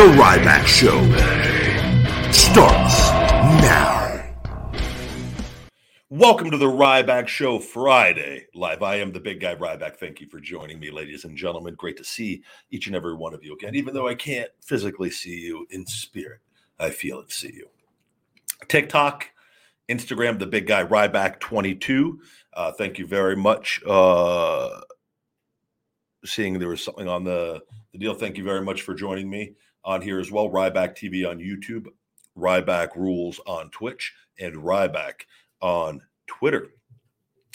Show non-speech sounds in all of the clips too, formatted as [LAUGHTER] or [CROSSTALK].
The Ryback Show starts now. Welcome to the Ryback Show Friday live. I am the big guy Ryback. Thank you for joining me, ladies and gentlemen. Great to see each and every one of you again. Even though I can't physically see you in spirit, I feel and see you. TikTok, Instagram, the big guy Ryback 22. Uh, thank you very much. Uh, seeing there was something on the, the deal. Thank you very much for joining me on here as well. Ryback TV on YouTube, Ryback Rules on Twitch, and Ryback on Twitter.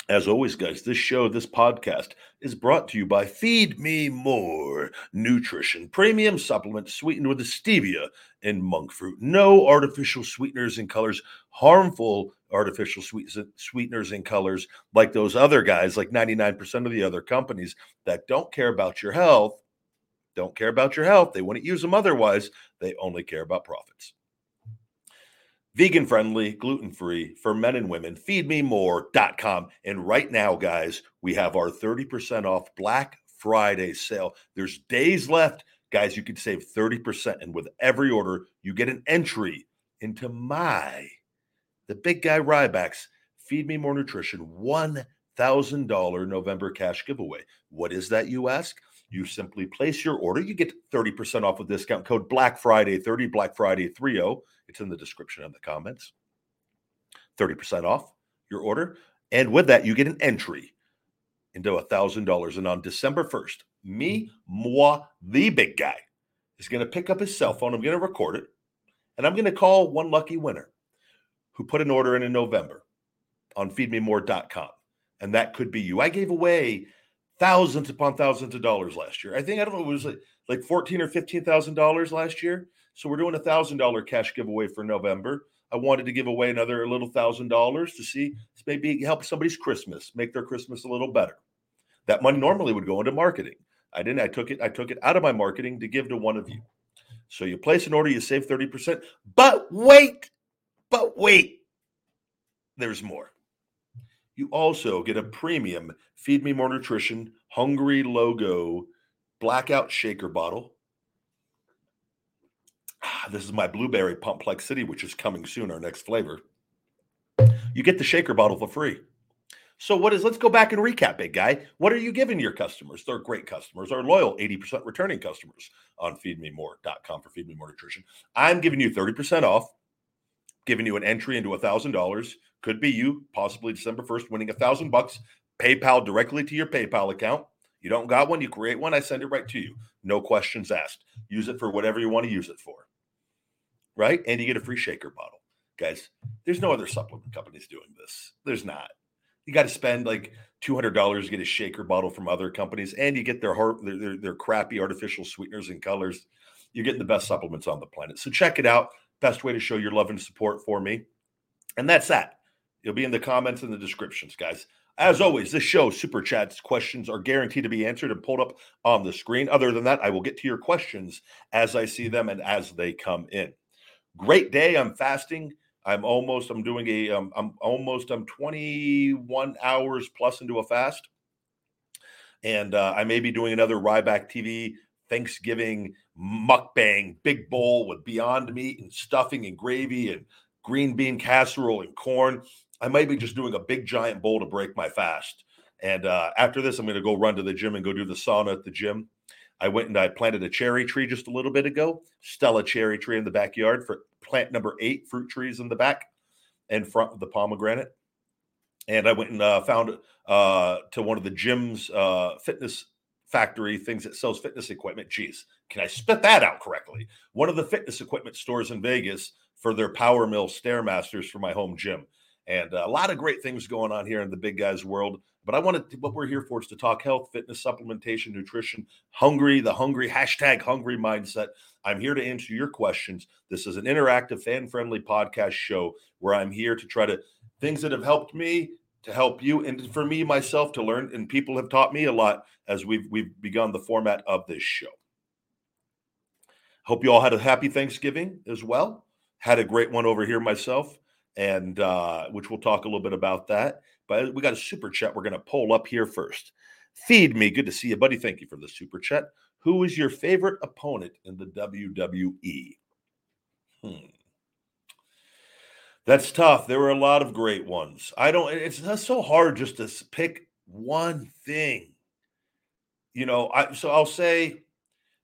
As always, guys, this show, this podcast is brought to you by Feed Me More Nutrition, premium supplement sweetened with stevia and monk fruit. No artificial sweeteners and colors, harmful artificial sweet- sweeteners and colors like those other guys, like 99% of the other companies that don't care about your health. Don't care about your health. They wouldn't use them otherwise. They only care about profits vegan friendly, gluten free for men and women. Feedmemore.com. And right now, guys, we have our 30% off Black Friday sale. There's days left. Guys, you can save 30%. And with every order, you get an entry into my, the big guy Ryback's Feed Me More Nutrition $1,000 November cash giveaway. What is that, you ask? You simply place your order. You get 30% off with discount code Black Friday 30, Black Friday 30. It's in the description of the comments. 30% off your order. And with that, you get an entry into a $1,000. And on December 1st, me, mm. moi, the big guy, is going to pick up his cell phone. I'm going to record it. And I'm going to call one lucky winner who put an order in in November on feedmemore.com. And that could be you. I gave away thousands upon thousands of dollars last year. I think I don't know it was like, like fourteen or fifteen thousand dollars last year. So we're doing a thousand dollar cash giveaway for November. I wanted to give away another little thousand dollars to see maybe help somebody's Christmas, make their Christmas a little better. That money normally would go into marketing. I didn't. I took it. I took it out of my marketing to give to one of you. So you place an order, you save thirty percent. But wait, but wait, there's more. You also get a premium Feed Me More Nutrition Hungry logo blackout shaker bottle. Ah, this is my blueberry City, which is coming soon, our next flavor. You get the shaker bottle for free. So, what is, let's go back and recap, big guy. What are you giving your customers? They're great customers, our loyal 80% returning customers on feedmemore.com for Feed Me More Nutrition. I'm giving you 30% off, giving you an entry into a $1,000. Could be you, possibly December 1st, winning a thousand bucks, PayPal directly to your PayPal account. You don't got one, you create one, I send it right to you. No questions asked. Use it for whatever you want to use it for. Right? And you get a free shaker bottle. Guys, there's no other supplement companies doing this. There's not. You got to spend like $200 to get a shaker bottle from other companies, and you get their, their, their, their crappy artificial sweeteners and colors. You're getting the best supplements on the planet. So check it out. Best way to show your love and support for me. And that's that. You'll be in the comments and the descriptions, guys. As always, this show, Super Chats questions are guaranteed to be answered and pulled up on the screen. Other than that, I will get to your questions as I see them and as they come in. Great day. I'm fasting. I'm almost, I'm doing a, um, I'm almost, I'm 21 hours plus into a fast. And uh, I may be doing another Ryback TV Thanksgiving mukbang, big bowl with Beyond Meat and stuffing and gravy and green bean casserole and corn. I might be just doing a big giant bowl to break my fast. And uh, after this, I'm going to go run to the gym and go do the sauna at the gym. I went and I planted a cherry tree just a little bit ago. Stella cherry tree in the backyard for plant number eight, fruit trees in the back and front of the pomegranate. and I went and uh, found uh, to one of the gyms, uh, fitness factory things that sells fitness equipment. Geez, can I spit that out correctly? One of the fitness equipment stores in Vegas for their Power Mill Stairmasters for my home gym. And a lot of great things going on here in the big guys world. But I wanted to, what we're here for is to talk health, fitness, supplementation, nutrition, hungry, the hungry, hashtag hungry mindset. I'm here to answer your questions. This is an interactive, fan friendly podcast show where I'm here to try to things that have helped me to help you and for me myself to learn and people have taught me a lot as we've we've begun the format of this show. Hope you all had a happy thanksgiving as well. Had a great one over here myself and uh, which we'll talk a little bit about that but we got a super chat we're going to pull up here first. Feed me. Good to see you buddy. Thank you for the super chat. Who is your favorite opponent in the wwe hmm that's tough. There were a lot of great ones. I don't. It's not so hard just to pick one thing. You know, I so I'll say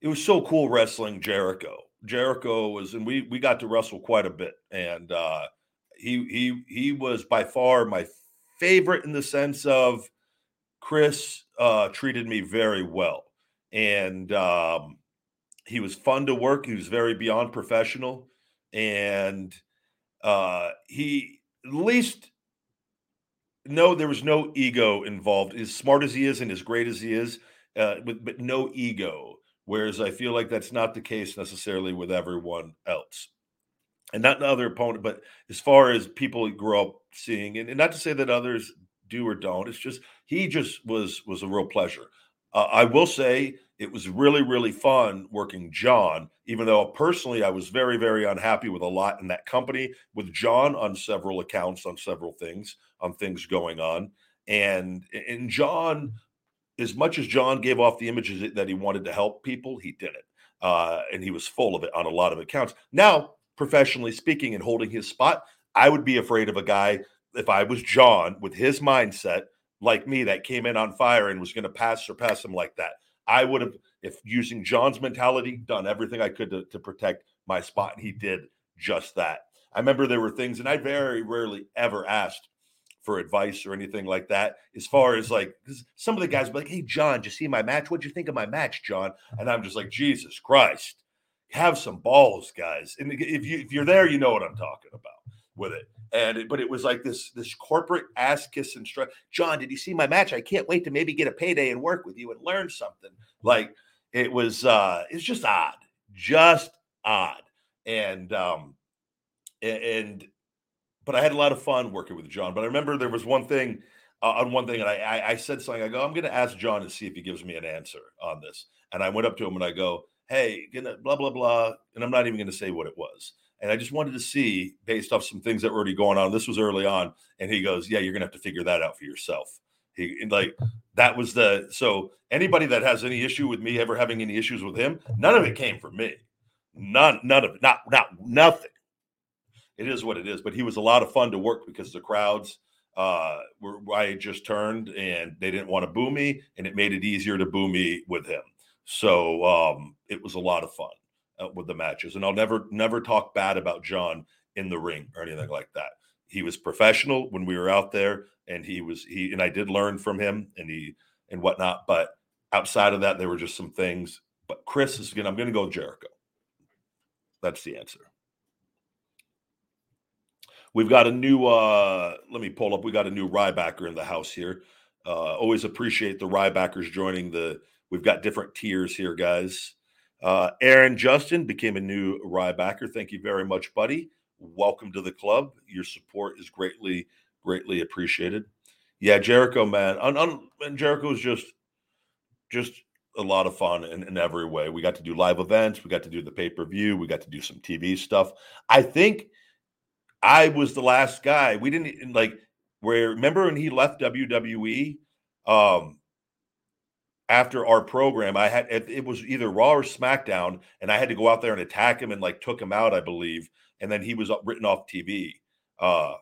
it was so cool wrestling Jericho. Jericho was, and we we got to wrestle quite a bit, and uh, he he he was by far my favorite in the sense of Chris uh, treated me very well, and um, he was fun to work. He was very beyond professional, and uh, he at least no, there was no ego involved. As smart as he is and as great as he is, uh, but, but no ego. Whereas I feel like that's not the case necessarily with everyone else. And not another opponent, but as far as people grow up seeing, and, and not to say that others do or don't, it's just he just was was a real pleasure. Uh, I will say it was really, really fun working John, even though personally I was very, very unhappy with a lot in that company with John on several accounts, on several things, on things going on. And and John, as much as John gave off the images that he wanted to help people, he did it. Uh, and he was full of it on a lot of accounts. Now, professionally speaking and holding his spot, I would be afraid of a guy if I was John with his mindset like me that came in on fire and was going to pass surpass him like that. I would have, if using John's mentality, done everything I could to, to protect my spot. And he did just that. I remember there were things, and I very rarely ever asked for advice or anything like that. As far as like, some of the guys were like, "Hey, John, did you see my match? What'd you think of my match, John?" And I'm just like, Jesus Christ, have some balls, guys. And if you if you're there, you know what I'm talking about with it. And but it was like this this corporate ass kissing strut. John, did you see my match? I can't wait to maybe get a payday and work with you and learn something. Like it was uh it's just odd. Just odd. And um and but I had a lot of fun working with John. But I remember there was one thing uh, on one thing, and I, I, I said something. I go, I'm going to ask John and see if he gives me an answer on this. And I went up to him and I go, Hey, blah blah blah, and I'm not even going to say what it was. And I just wanted to see, based off some things that were already going on, this was early on. And he goes, Yeah, you're going to have to figure that out for yourself. He like, that was the so anybody that has any issue with me ever having any issues with him, none of it came from me. None, none of it, not, not, nothing. It is what it is. But he was a lot of fun to work because the crowds uh were I just turned and they didn't want to boo me, and it made it easier to boo me with him. So um it was a lot of fun uh, with the matches. And I'll never, never talk bad about John in the ring or anything like that. He was professional when we were out there, and he was he and I did learn from him and he and whatnot. But outside of that, there were just some things. But Chris is again. I'm going to go Jericho. That's the answer. We've got a new. uh Let me pull up. We got a new Rybacker in the house here. Uh Always appreciate the Rybackers joining the. We've got different tiers here, guys. Uh, Aaron Justin became a new Rybacker. Thank you very much, buddy. Welcome to the club. Your support is greatly, greatly appreciated. Yeah, Jericho, man, on, on, and Jericho was just, just a lot of fun in, in every way. We got to do live events. We got to do the pay per view. We got to do some TV stuff. I think I was the last guy. We didn't like where. Remember when he left WWE? Um, after our program, I had it was either Raw or SmackDown, and I had to go out there and attack him and like took him out, I believe, and then he was written off TV uh,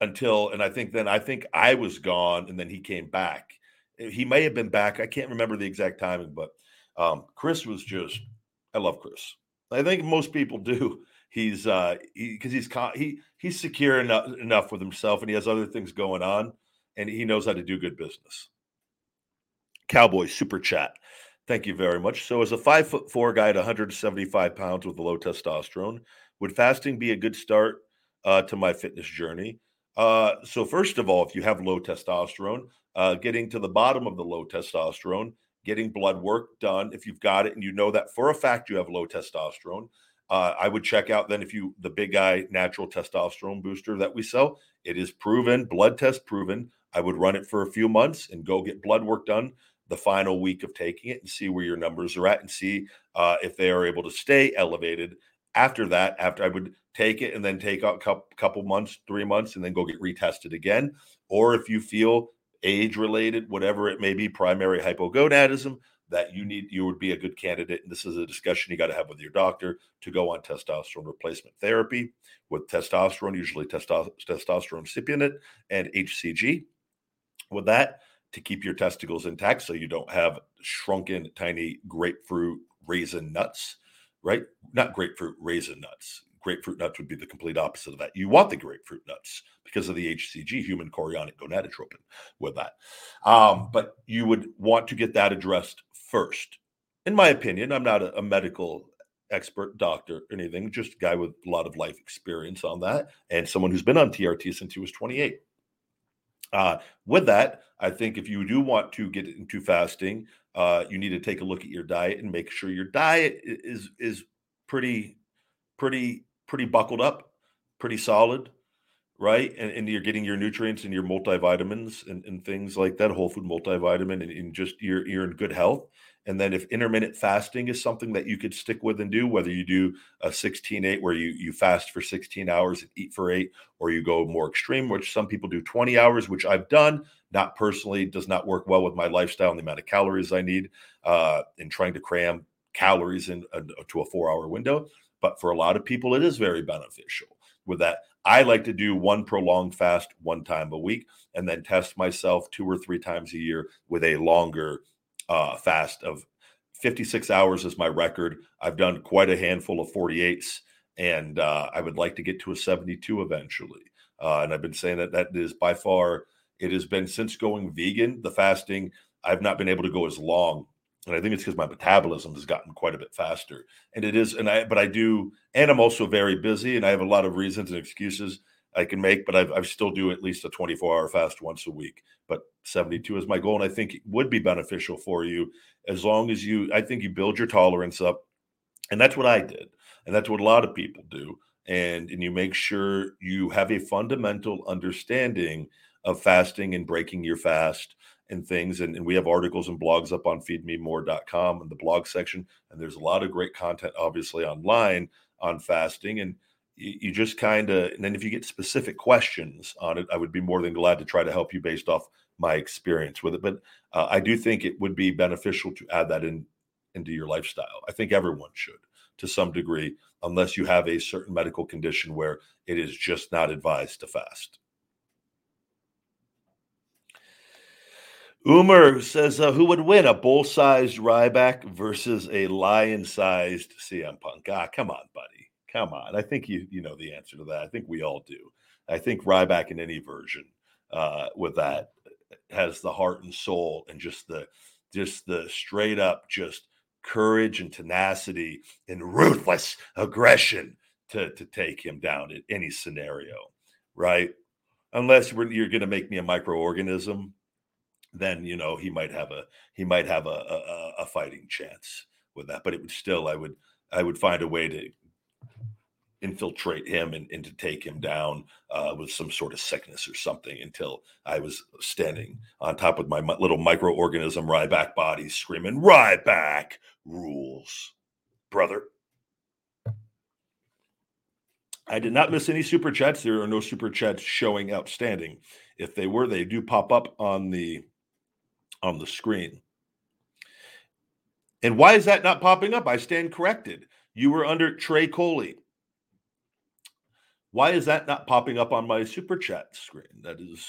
until, and I think then I think I was gone, and then he came back. Eh, he may have been back. I can't remember the exact timing, but um, Chris was just. I love Chris. I think most people [LAUGHS] do. he's uh because he's he he's secure enough enough with himself and he has other things going on and he knows how to do good business. Cowboy super chat. Thank you very much. So, as a five foot four guy at 175 pounds with low testosterone, would fasting be a good start uh, to my fitness journey? Uh, so, first of all, if you have low testosterone, uh, getting to the bottom of the low testosterone, getting blood work done, if you've got it and you know that for a fact you have low testosterone, uh, I would check out then if you the big guy natural testosterone booster that we sell. It is proven, blood test proven. I would run it for a few months and go get blood work done the final week of taking it and see where your numbers are at and see uh, if they are able to stay elevated after that after i would take it and then take a couple, months three months and then go get retested again. Or if you feel age related whatever it may be primary hypogonadism that you need you would be a good candidate and this is a discussion you got to have with your doctor to go on testosterone replacement therapy with testosterone usually testo- testosterone cypionate and hcg with that to keep your testicles intact so you don't have shrunken tiny grapefruit raisin nuts right? Not grapefruit raisin nuts. Grapefruit nuts would be the complete opposite of that. You want the grapefruit nuts because of the hcg human chorionic gonadotropin with that. Um, but you would want to get that addressed first. In my opinion i'm not a, a medical expert doctor anything just a guy with a lot of life experience on that and someone who's been on trt since he was 28 uh, with that, I think if you do want to get into fasting, uh, you need to take a look at your diet and make sure your diet is is pretty, pretty, pretty buckled up, pretty solid, right? And, and you're getting your nutrients and your multivitamins and, and things like that, whole food multivitamin, and, and just you're you're in good health. And then if intermittent fasting is something that you could stick with and do, whether you do a 16 8 where you, you fast for 16 hours and eat for eight, or you go more extreme, which some people do 20 hours, which I've done, not personally, does not work well with my lifestyle and the amount of calories I need uh, in trying to cram calories in uh, to a four hour window. But for a lot of people, it is very beneficial with that. I like to do one prolonged fast one time a week and then test myself two or three times a year with a longer uh, fast of 56 hours is my record. I've done quite a handful of 48s, and uh, I would like to get to a 72 eventually. Uh, and I've been saying that that is by far, it has been since going vegan, the fasting, I've not been able to go as long. And I think it's because my metabolism has gotten quite a bit faster. And it is, and I, but I do, and I'm also very busy and I have a lot of reasons and excuses I can make, but I've, I still do at least a 24 hour fast once a week. But 72 is my goal. And I think it would be beneficial for you as long as you, I think you build your tolerance up. And that's what I did. And that's what a lot of people do. And, and you make sure you have a fundamental understanding of fasting and breaking your fast and things. And, and we have articles and blogs up on feedmemore.com in the blog section. And there's a lot of great content, obviously, online on fasting. And you, just kind of, and then if you get specific questions on it, I would be more than glad to try to help you based off my experience with it. But uh, I do think it would be beneficial to add that in into your lifestyle. I think everyone should to some degree, unless you have a certain medical condition where it is just not advised to fast. Umer says, uh, "Who would win, a bull-sized Ryback versus a lion-sized CM Punk?" Ah, come on, buddy, come on. I think you you know the answer to that. I think we all do. I think Ryback in any version uh, with that has the heart and soul and just the just the straight up just courage and tenacity and ruthless aggression to to take him down in any scenario, right? Unless you're going to make me a microorganism, then you know he might have a he might have a, a, a fighting chance with that. But it would still, I would I would find a way to infiltrate him and, and to take him down uh, with some sort of sickness or something until I was standing on top of my little microorganism Ryback body screaming, Ryback rules, brother. I did not miss any super chats. There are no super chats showing outstanding. If they were, they do pop up on the on the screen. And why is that not popping up? I stand corrected. You were under Trey Coley. Why is that not popping up on my super chat screen? That is,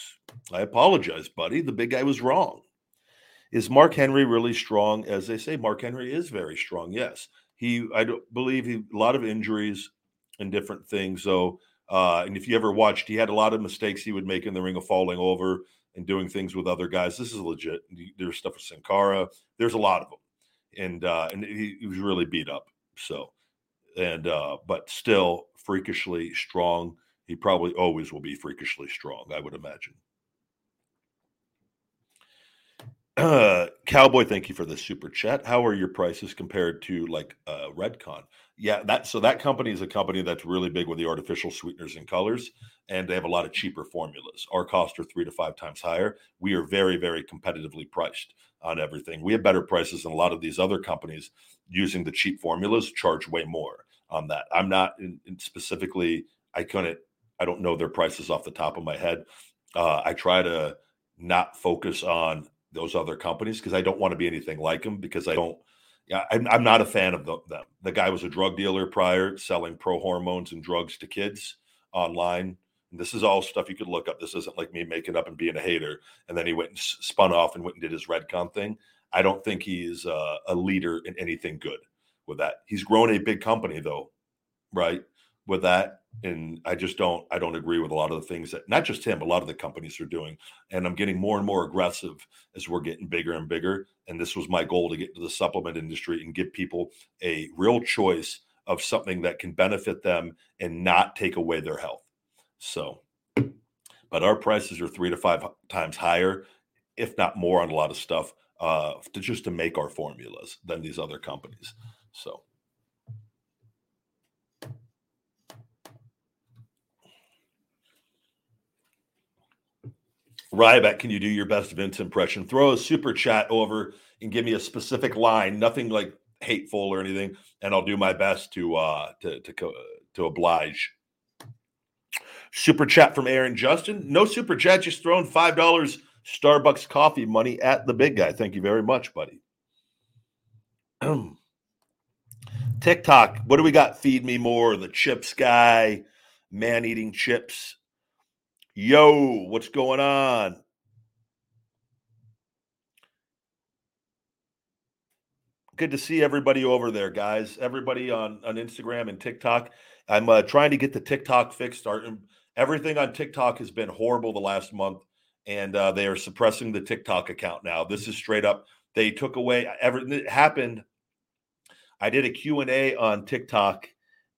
I apologize, buddy. The big guy was wrong. Is Mark Henry really strong? As they say, Mark Henry is very strong. Yes, he. I believe he a lot of injuries, and different things. So, uh, and if you ever watched, he had a lot of mistakes he would make in the ring of falling over and doing things with other guys. This is legit. There's stuff with Sin Cara. There's a lot of them, and uh, and he, he was really beat up. So, and uh, but still freakishly strong. He probably always will be freakishly strong. I would imagine. Uh, [CLEARS THROAT] Cowboy, thank you for the super chat. How are your prices compared to like uh, Redcon? Yeah, that so that company is a company that's really big with the artificial sweeteners and colors, and they have a lot of cheaper formulas. Our costs are three to five times higher. We are very, very competitively priced on everything. We have better prices than a lot of these other companies using the cheap formulas. Charge way more on that. I'm not in, in specifically. I couldn't. I don't know their prices off the top of my head. Uh, I try to not focus on those other companies because I don't want to be anything like them because I don't. Yeah, I'm, I'm not a fan of the, them. The guy was a drug dealer prior, selling pro hormones and drugs to kids online. And this is all stuff you could look up. This isn't like me making up and being a hater. And then he went and spun off and went and did his Redcon thing. I don't think he's uh, a leader in anything good with that. He's grown a big company though, right? With that, and I just don't I don't agree with a lot of the things that not just him, but a lot of the companies are doing. And I'm getting more and more aggressive as we're getting bigger and bigger. And this was my goal to get to the supplement industry and give people a real choice of something that can benefit them and not take away their health. So, but our prices are three to five times higher, if not more, on a lot of stuff uh, to just to make our formulas than these other companies. So. Ryback, can you do your best Vince impression? Throw a super chat over and give me a specific line, nothing like hateful or anything, and I'll do my best to uh to to to oblige. Super chat from Aaron Justin. No super chat, just throwing five dollars Starbucks coffee money at the big guy. Thank you very much, buddy. [CLEARS THROAT] TikTok, what do we got? Feed me more. The chips guy, man eating chips. Yo, what's going on? Good to see everybody over there, guys. Everybody on, on Instagram and TikTok. I'm uh, trying to get the TikTok fixed. Starting everything on TikTok has been horrible the last month, and uh, they are suppressing the TikTok account now. This is straight up. They took away everything. It happened. I did a Q and A on TikTok,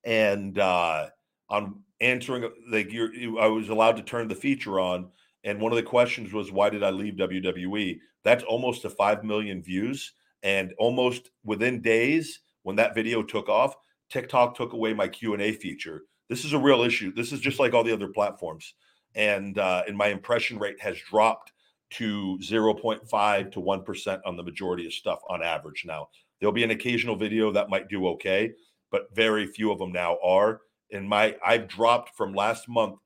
and uh, on answering like you're, you, I was allowed to turn the feature on, and one of the questions was why did I leave WWE? That's almost to five million views, and almost within days when that video took off, TikTok took away my Q and A feature. This is a real issue. This is just like all the other platforms, and uh, and my impression rate has dropped to 0.5 to 1% on the majority of stuff on average now. There'll be an occasional video that might do okay, but very few of them now are in my I've dropped from last month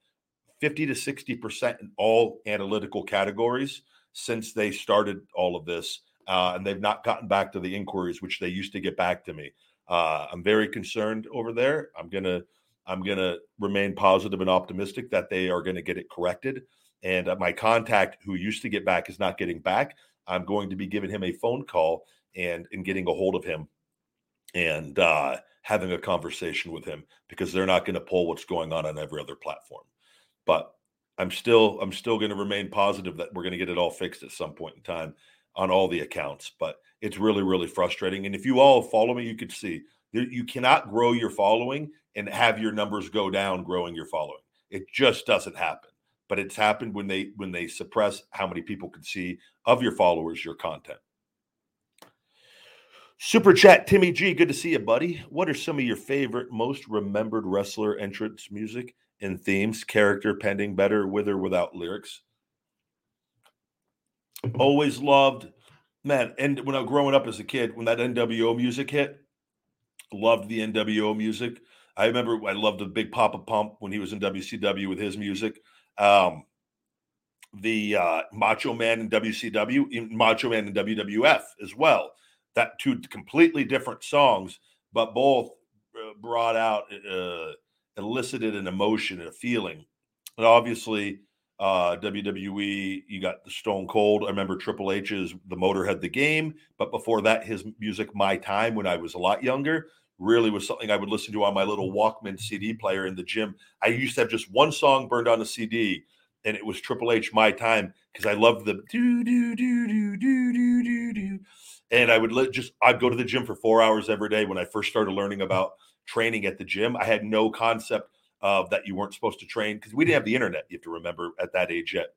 50 to 60% in all analytical categories since they started all of this. Uh, and they've not gotten back to the inquiries which they used to get back to me. Uh, I'm very concerned over there. I'm gonna I'm gonna remain positive and optimistic that they are going to get it corrected. And uh, my contact who used to get back is not getting back. I'm going to be giving him a phone call and and getting a hold of him and uh, having a conversation with him because they're not going to pull what's going on on every other platform. But I'm still I'm still going to remain positive that we're going to get it all fixed at some point in time on all the accounts. But it's really really frustrating. And if you all follow me, you could see you cannot grow your following and have your numbers go down growing your following. It just doesn't happen. But it's happened when they when they suppress how many people can see of your followers your content. Super chat, Timmy G. Good to see you, buddy. What are some of your favorite, most remembered wrestler entrance music and themes? Character pending better with or without lyrics. Always loved, man. And when I was growing up as a kid, when that NWO music hit, loved the NWO music. I remember I loved the Big Papa Pump when he was in WCW with his music. Um, the uh, Macho Man in WCW, Macho Man in WWF as well that two completely different songs, but both uh, brought out, uh, elicited an emotion and a feeling. And obviously, uh, WWE, you got the Stone Cold. I remember Triple H's The Motorhead, The Game. But before that, his music, My Time, when I was a lot younger, really was something I would listen to on my little Walkman CD player in the gym. I used to have just one song burned on a CD, and it was Triple H My Time because I loved the do do do do do do do do. And I would let just I'd go to the gym for four hours every day when I first started learning about training at the gym. I had no concept of that you weren't supposed to train because we didn't have the internet. You have to remember at that age yet.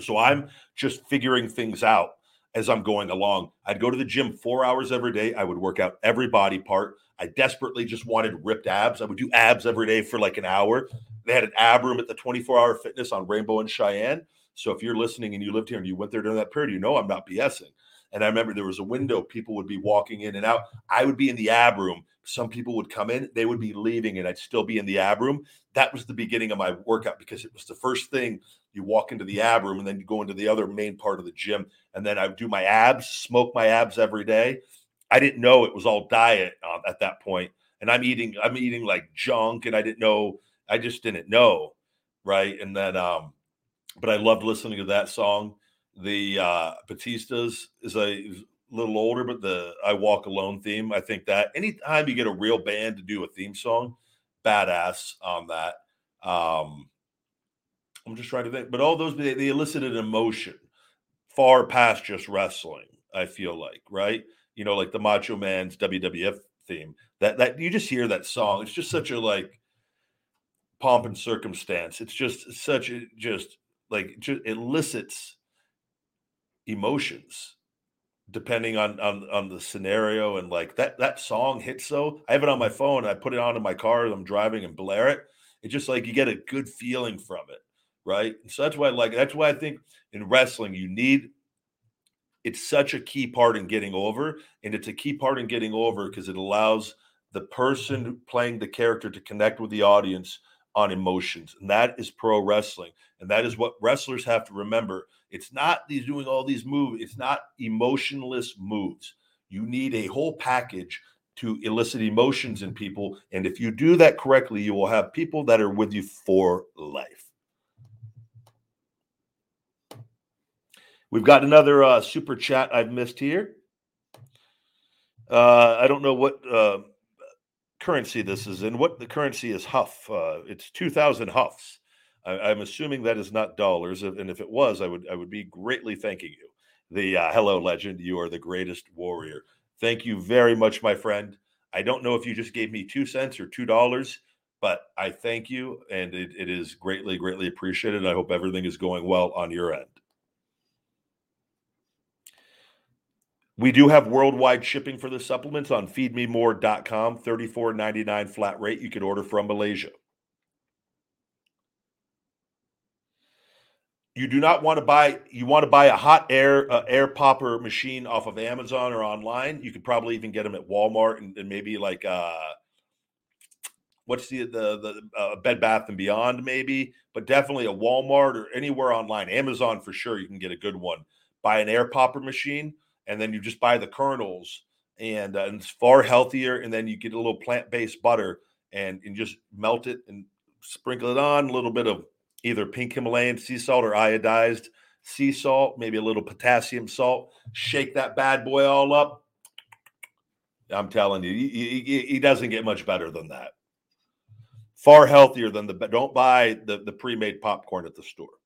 So I'm just figuring things out as I'm going along. I'd go to the gym four hours every day. I would work out every body part. I desperately just wanted ripped abs. I would do abs every day for like an hour. They had an ab room at the 24 hour fitness on Rainbow and Cheyenne. So if you're listening and you lived here and you went there during that period, you know I'm not BSing. And I remember there was a window, people would be walking in and out. I would be in the ab room. Some people would come in, they would be leaving, and I'd still be in the ab room. That was the beginning of my workout because it was the first thing you walk into the ab room and then you go into the other main part of the gym. And then I would do my abs, smoke my abs every day. I didn't know it was all diet uh, at that point, and I'm eating I'm eating like junk, and I didn't know I just didn't know, right? And then, um, but I loved listening to that song. The uh, Batista's is a little older, but the I Walk Alone theme, I think that anytime you get a real band to do a theme song, badass on that. Um, I'm just trying to think, but all those they, they elicited emotion far past just wrestling. I feel like, right? You know, like the Macho Man's WWF theme. That that you just hear that song. It's just such a like pomp and circumstance. It's just such a just like just elicits emotions depending on on on the scenario and like that that song hits so i have it on my phone i put it on in my car i'm driving and blare it it's just like you get a good feeling from it right so that's why i like that's why i think in wrestling you need it's such a key part in getting over and it's a key part in getting over because it allows the person playing the character to connect with the audience on emotions and that is pro wrestling and that is what wrestlers have to remember. It's not these doing all these moves it's not emotionless moves. You need a whole package to elicit emotions in people and if you do that correctly you will have people that are with you for life We've got another uh, super chat I've missed here. Uh, I don't know what uh, currency this is in. What the currency is Huff. Uh, it's two thousand Huffs. I, am assuming that is not dollars, and if it was, I would I would be greatly thanking you. The uh, hello legend, you are the greatest warrior. Thank you very much, my friend. I don't know if you just gave me two cents or two dollars, but I thank you, and it, it is greatly greatly appreciated. I hope everything is going well on your end. We do have worldwide shipping for the supplements on feedmemore.com, $34.99 flat rate. You can order from Malaysia. You do not want to buy you want to buy a hot air uh, air popper machine off of Amazon or online. You could probably even get them at Walmart and, and maybe like uh what's the the the uh, Bed Bath and Beyond maybe, but definitely a Walmart or anywhere online. Amazon for sure you can get a good one. Buy an air popper machine and then you just buy the kernels and, uh, and it's far healthier and then you get a little plant-based butter and, and just melt it and sprinkle it on a little bit of either pink himalayan sea salt or iodized sea salt maybe a little potassium salt. Shake that bad boy all up. I'm telling you he, he, he doesn't get much better than that. Far healthier than the don't buy the, the pre-made popcorn at the store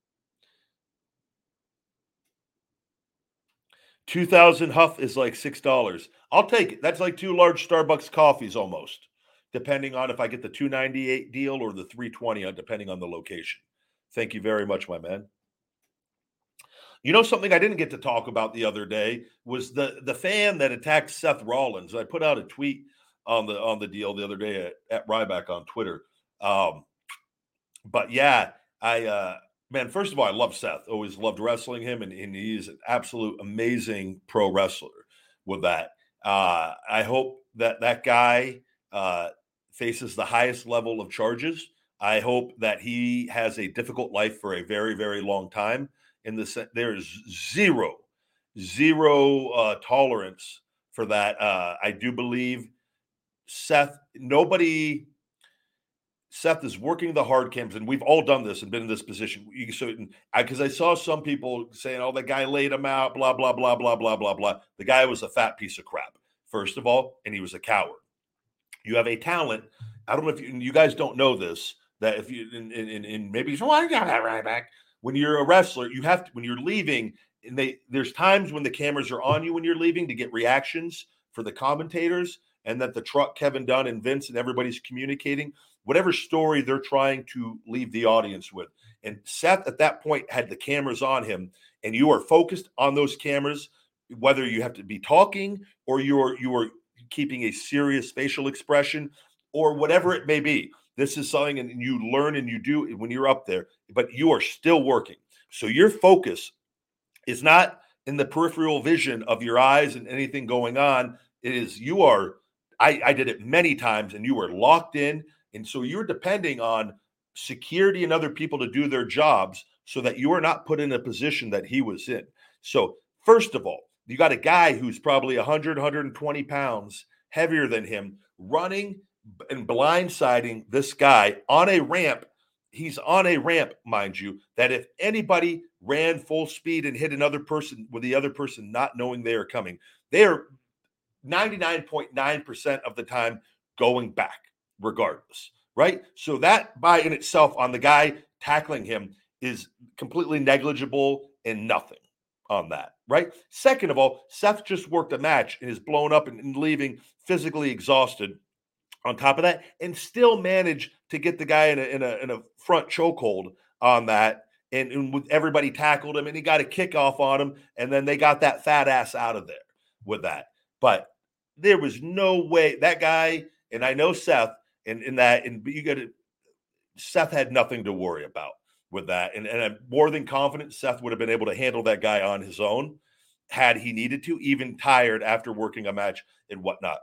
2000 Huff is like $6. I'll take it. That's like two large Starbucks coffees almost, depending on if I get the 298 deal or the 320, uh, depending on the location. Thank you very much, my man. You know something I didn't get to talk about the other day was the the fan that attacked Seth Rollins. I put out a tweet on the on the deal the other day at, at Ryback on Twitter. Um, but yeah, I uh, man, first of all, I love Seth. Always loved wrestling him, and, and he's an absolute amazing pro wrestler with that. Uh, I hope that that guy uh, faces the highest level of charges. I hope that he has a difficult life for a very, very long time. In the there is zero, zero uh, tolerance for that. Uh, I do believe Seth. Nobody Seth is working the hard cams, and we've all done this and been in this position. So, because I, I, saw some people saying, "Oh, the guy laid him out," blah blah blah blah blah blah blah. The guy was a fat piece of crap, first of all, and he was a coward. you have a talent. I don't know if you, you guys don't know this that if you in, in, in maybe you want to get that right back when you're a wrestler, you have to when you're leaving. And they there's times when the cameras are on you when you're leaving to get reactions for the commentators, and that the truck Kevin Dunn and Vince and everybody's communicating whatever story they're trying to leave the audience with. And Seth at that point had the cameras on him, and you are focused on those cameras, whether you have to be talking or you're you are keeping a serious facial expression or whatever it may be. This is something and you learn and you do when you're up there, but you are still working. So your focus is not in the peripheral vision of your eyes and anything going on. It is you are, I, I did it many times and you were locked in. And so you're depending on security and other people to do their jobs so that you are not put in a position that he was in. So, first of all, you got a guy who's probably 100, 120 pounds heavier than him running and blindsiding this guy on a ramp. He's on a ramp, mind you, that if anybody ran full speed and hit another person with the other person not knowing they are coming, they are 99.9% of the time going back, regardless, right? So that by in itself on the guy tackling him is completely negligible and nothing on that, right? Second of all, Seth just worked a match and is blown up and, and leaving physically exhausted on top of that and still manage to get the guy in a, in a, in a front chokehold on that. And, and with everybody tackled him and he got a kickoff on him. And then they got that fat ass out of there with that. But there was no way that guy, and I know Seth, and in that, and you got to, Seth had nothing to worry about with that. And, and I'm more than confident Seth would have been able to handle that guy on his own had he needed to, even tired after working a match and whatnot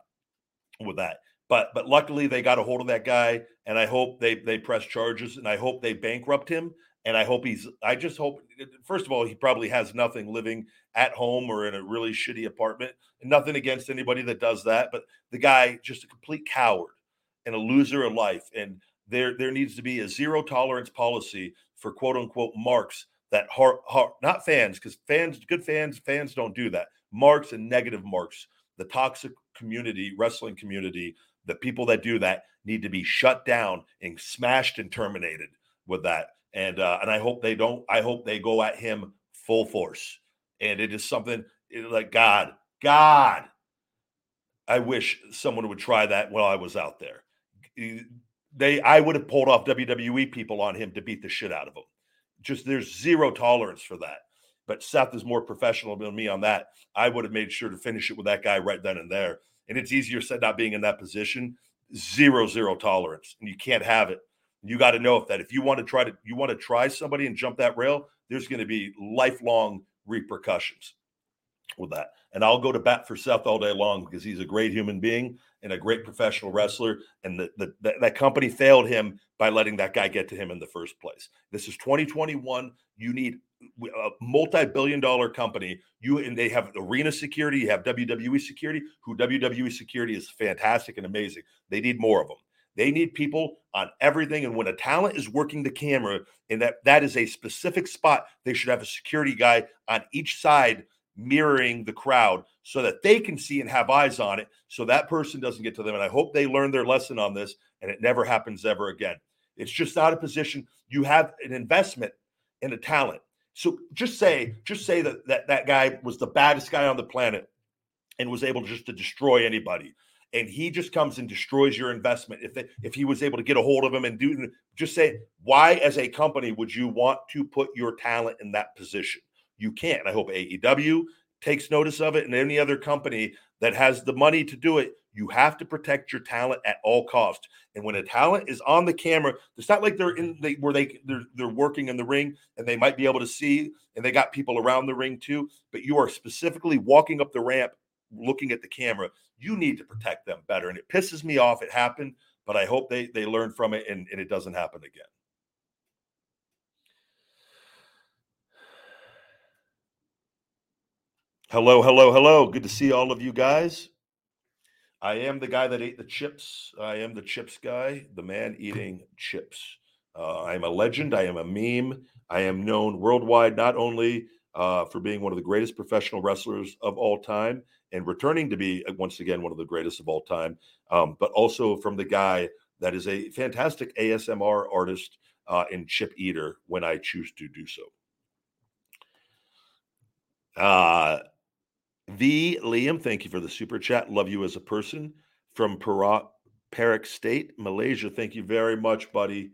with that. But but luckily they got a hold of that guy, and I hope they they press charges, and I hope they bankrupt him, and I hope he's. I just hope. First of all, he probably has nothing living at home or in a really shitty apartment, and nothing against anybody that does that. But the guy just a complete coward and a loser of life, and there there needs to be a zero tolerance policy for quote unquote marks that not fans because fans good fans fans don't do that marks and negative marks the toxic community wrestling community the people that do that need to be shut down and smashed and terminated with that. And uh, and I hope they don't. I hope they go at him full force. And it is something like God, God. I wish someone would try that while I was out there. They, I would have pulled off WWE people on him to beat the shit out of him. Just there's zero tolerance for that. But Seth is more professional than me on that. I would have made sure to finish it with that guy right then and there and it's easier said not being in that position. Zero, zero tolerance, and you can't have it. You got to know if that if you want to try to you want to try somebody and jump that rail, there's going to be lifelong repercussions with that. And I'll go to bat for Seth all day long because he's a great human being and a great professional wrestler. And the, the, the, that company failed him by letting that guy get to him in the first place. This is 2021. You need a multi-billion dollar company you and they have arena security you have wwe security who wwe security is fantastic and amazing they need more of them they need people on everything and when a talent is working the camera and that that is a specific spot they should have a security guy on each side mirroring the crowd so that they can see and have eyes on it so that person doesn't get to them and i hope they learn their lesson on this and it never happens ever again it's just not a position you have an investment in a talent so just say, just say that that, that guy was the baddest guy on the planet and was able just to destroy anybody. And he just comes and destroys your investment. If they, if he was able to get a hold of him and do just say, why as a company would you want to put your talent in that position? You can't. I hope AEW takes notice of it and any other company that has the money to do it you have to protect your talent at all costs. And when a talent is on the camera, it's not like they're in they where they they're, they're working in the ring and they might be able to see and they got people around the ring too. But you are specifically walking up the ramp, looking at the camera. You need to protect them better. And it pisses me off. It happened, but I hope they they learn from it and, and it doesn't happen again. Hello, hello, hello. Good to see all of you guys. I am the guy that ate the chips. I am the chips guy, the man eating chips. Uh, I am a legend. I am a meme. I am known worldwide, not only uh, for being one of the greatest professional wrestlers of all time and returning to be uh, once again one of the greatest of all time. Um, but also from the guy that is a fantastic ASMR artist uh, and chip eater when I choose to do so. Uh, the Liam, thank you for the super chat. Love you as a person from Perak, Perak State, Malaysia. Thank you very much, buddy.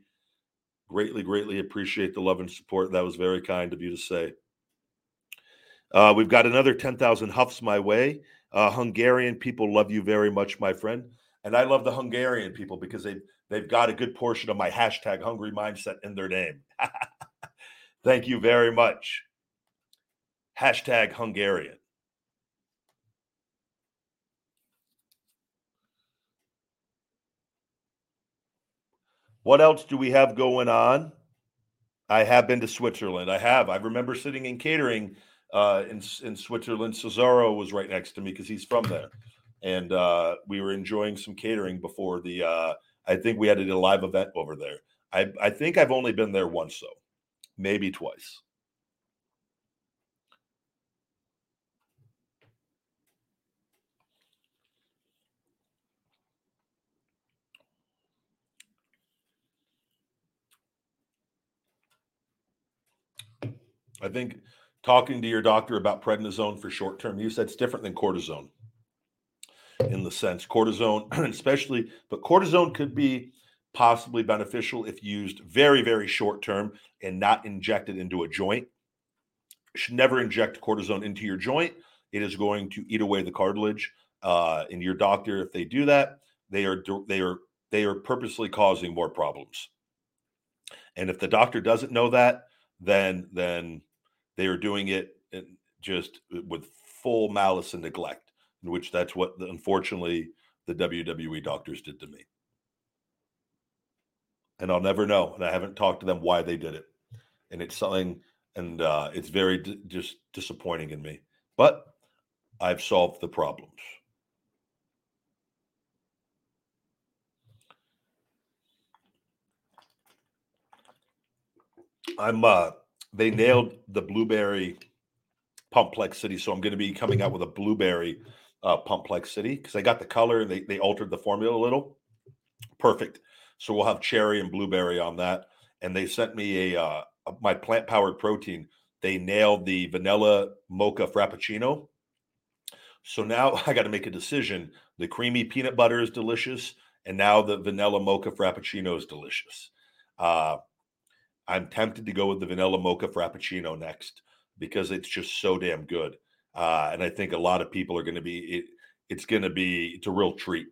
Greatly, greatly appreciate the love and support. That was very kind of you to say. Uh, we've got another 10,000 huffs my way. Uh, Hungarian people love you very much, my friend. And I love the Hungarian people because they've, they've got a good portion of my hashtag hungry mindset in their name. [LAUGHS] Thank you very much. Hashtag Hungarian. What else do we have going on? I have been to Switzerland. I have. I remember sitting in catering uh, in in Switzerland. Cesaro was right next to me because he's from there, and uh, we were enjoying some catering before the. Uh, I think we had a live event over there. I I think I've only been there once, though, maybe twice. I think talking to your doctor about prednisone for short term use, that's different than cortisone in the sense cortisone, [CLEARS THROAT] especially, but cortisone could be possibly beneficial if used very, very short term and not injected into a joint. You should never inject cortisone into your joint. It is going to eat away the cartilage. Uh, and your doctor, if they do that, they are they are they are purposely causing more problems. And if the doctor doesn't know that, then then they are doing it just with full malice and neglect, which that's what unfortunately the WWE doctors did to me. And I'll never know. And I haven't talked to them why they did it. And it's something, and uh, it's very d- just disappointing in me. But I've solved the problems. I'm uh they nailed the blueberry Pumplex City, so I'm going to be coming out with a blueberry uh, Pumplex City because I got the color and they they altered the formula a little. Perfect. So we'll have cherry and blueberry on that. And they sent me a uh, my plant powered protein. They nailed the vanilla mocha frappuccino. So now [LAUGHS] I got to make a decision. The creamy peanut butter is delicious, and now the vanilla mocha frappuccino is delicious. Uh, I'm tempted to go with the vanilla mocha frappuccino next because it's just so damn good. Uh, and I think a lot of people are going to be it, it's going to be it's a real treat.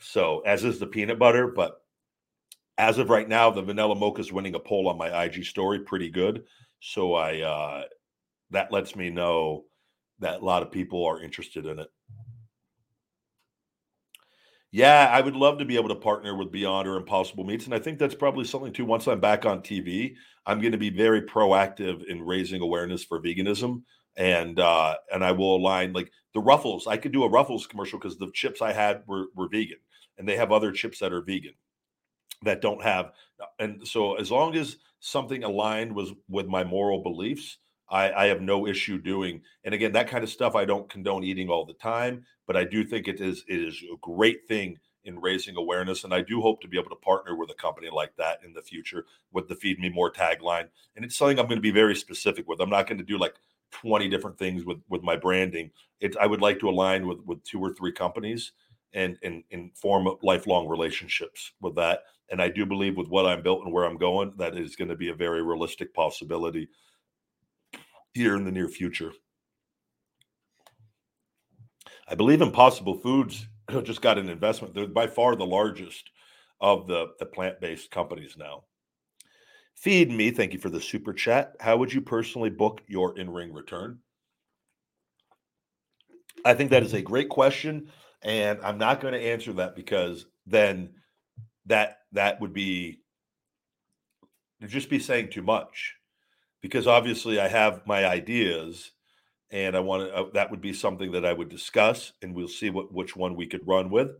So as is the peanut butter, but as of right now, the vanilla mocha is winning a poll on my IG story pretty good. So I uh, that lets me know that a lot of people are interested in it. Yeah, I would love to be able to partner with Beyond or Impossible Meats. And I think that's probably something too. Once I'm back on TV, I'm going to be very proactive in raising awareness for veganism. And uh, and I will align like the Ruffles. I could do a Ruffles commercial because the chips I had were, were vegan, and they have other chips that are vegan that don't have. And so as long as something aligned was with my moral beliefs, I, I have no issue doing. And again, that kind of stuff I don't condone eating all the time, but I do think it is it is a great thing in raising awareness. And I do hope to be able to partner with a company like that in the future with the Feed Me More tagline. And it's something I'm going to be very specific with. I'm not going to do like 20 different things with with my branding. It's I would like to align with with two or three companies and and and form lifelong relationships with that. And I do believe with what I'm built and where I'm going, that is going to be a very realistic possibility here in the near future. I believe Impossible Foods [CLEARS THROAT] just got an investment. They're by far the largest of the, the plant based companies now. Feed me. Thank you for the super chat. How would you personally book your in ring return? I think that is a great question. And I'm not going to answer that because then that that would be just be saying too much because obviously I have my ideas and I want to, uh, that would be something that I would discuss and we'll see what, which one we could run with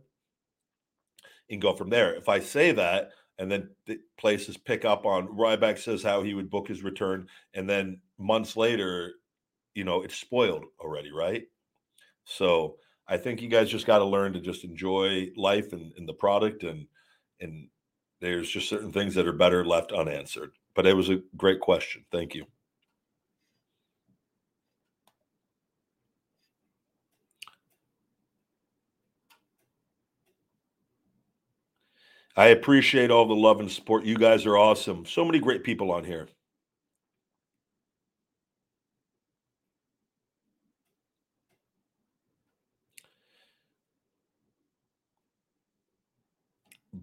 and go from there. If I say that and then the places pick up on Ryback says how he would book his return and then months later you know, it's spoiled already, right? So I think you guys just got to learn to just enjoy life and, and the product and and there's just certain things that are better left unanswered. But it was a great question. Thank you. I appreciate all the love and support. You guys are awesome. So many great people on here.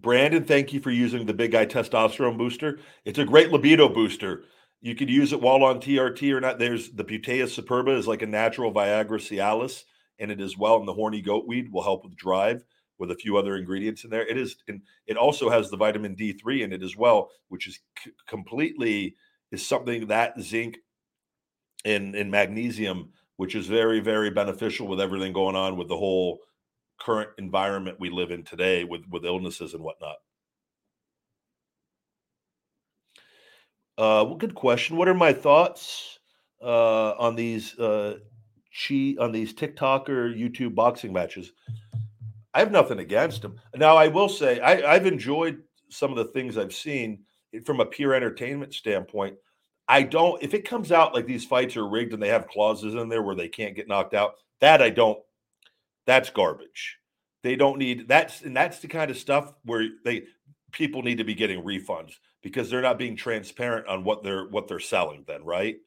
Brandon, thank you for using the Big Guy Testosterone Booster. It's a great libido booster. You could use it while on TRT or not. There's the Butea superba is like a natural Viagra Cialis, and it is well. And the horny goat weed will help with drive with a few other ingredients in there. It is, and it also has the vitamin D3 in it as well, which is c- completely is something that zinc and, and magnesium, which is very, very beneficial with everything going on with the whole current environment we live in today with with illnesses and whatnot. Uh, well, good question. What are my thoughts uh, on these uh, chi on these TikTok or YouTube boxing matches? I have nothing against them. Now, I will say I, I've enjoyed some of the things I've seen from a pure entertainment standpoint. I don't. If it comes out like these fights are rigged and they have clauses in there where they can't get knocked out, that I don't that's garbage. They don't need that's and that's the kind of stuff where they people need to be getting refunds because they're not being transparent on what they're what they're selling then, right?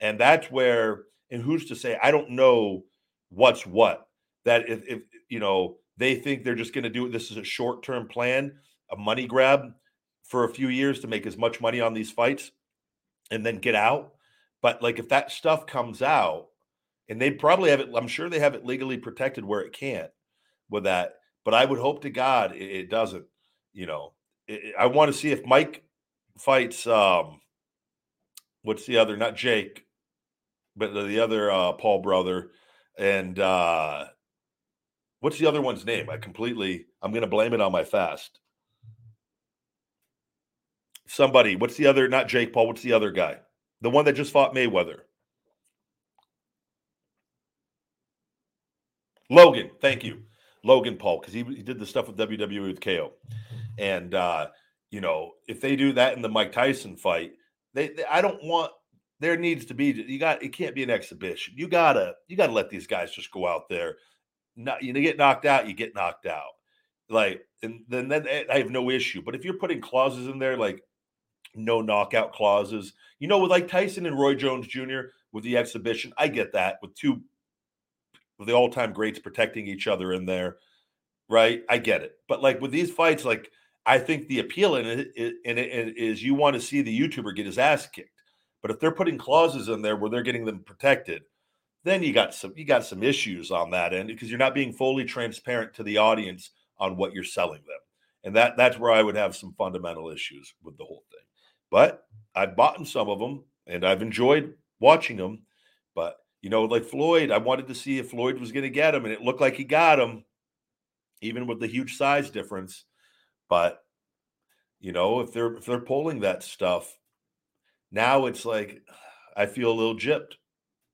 And that's where and who's to say I don't know what's what that if, if you know they think they're just going to do it this is a short-term plan, a money grab for a few years to make as much money on these fights and then get out. But like if that stuff comes out and they probably have it. I'm sure they have it legally protected where it can't with that. But I would hope to God it, it doesn't. You know, it, I want to see if Mike fights. um What's the other? Not Jake, but the other uh Paul brother, and uh what's the other one's name? I completely. I'm going to blame it on my fast. Somebody. What's the other? Not Jake Paul. What's the other guy? The one that just fought Mayweather. Logan, thank you. Logan Paul, because he, he did the stuff with WWE with KO. And, uh, you know, if they do that in the Mike Tyson fight, they, they I don't want there needs to be you got it can't be an exhibition. You gotta you gotta let these guys just go out there. Not you get knocked out, you get knocked out. Like and then then eh, I have no issue. But if you're putting clauses in there like no knockout clauses, you know, with like Tyson and Roy Jones Jr. with the exhibition, I get that with two the all-time greats protecting each other in there, right? I get it, but like with these fights, like I think the appeal in it, in it is you want to see the YouTuber get his ass kicked. But if they're putting clauses in there where they're getting them protected, then you got some you got some issues on that end because you're not being fully transparent to the audience on what you're selling them. And that that's where I would have some fundamental issues with the whole thing. But I've bought some of them and I've enjoyed watching them. You know, like Floyd, I wanted to see if Floyd was going to get him, and it looked like he got him, even with the huge size difference. But you know, if they're if they're pulling that stuff, now it's like I feel a little gypped.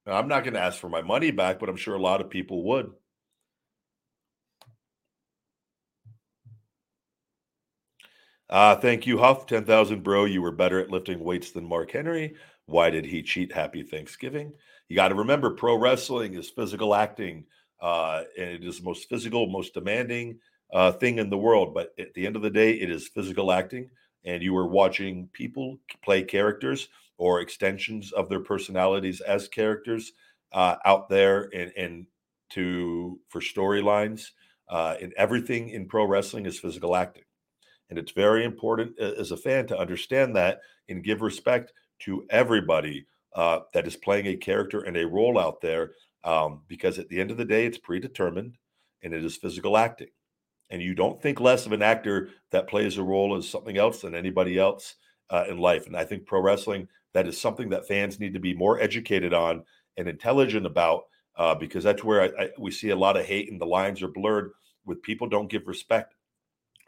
Now, I'm not going to ask for my money back, but I'm sure a lot of people would. Uh, thank you, Huff. 10,000, bro. You were better at lifting weights than Mark Henry. Why did he cheat? Happy Thanksgiving. You got to remember, pro wrestling is physical acting, uh, and it is the most physical, most demanding uh, thing in the world. But at the end of the day, it is physical acting, and you are watching people play characters or extensions of their personalities as characters uh, out there, and, and to for storylines. Uh, and everything in pro wrestling is physical acting, and it's very important as a fan to understand that and give respect to everybody uh, that is playing a character and a role out there um, because at the end of the day, it's predetermined and it is physical acting. And you don't think less of an actor that plays a role as something else than anybody else uh, in life. And I think pro wrestling, that is something that fans need to be more educated on and intelligent about uh, because that's where I, I, we see a lot of hate and the lines are blurred with people don't give respect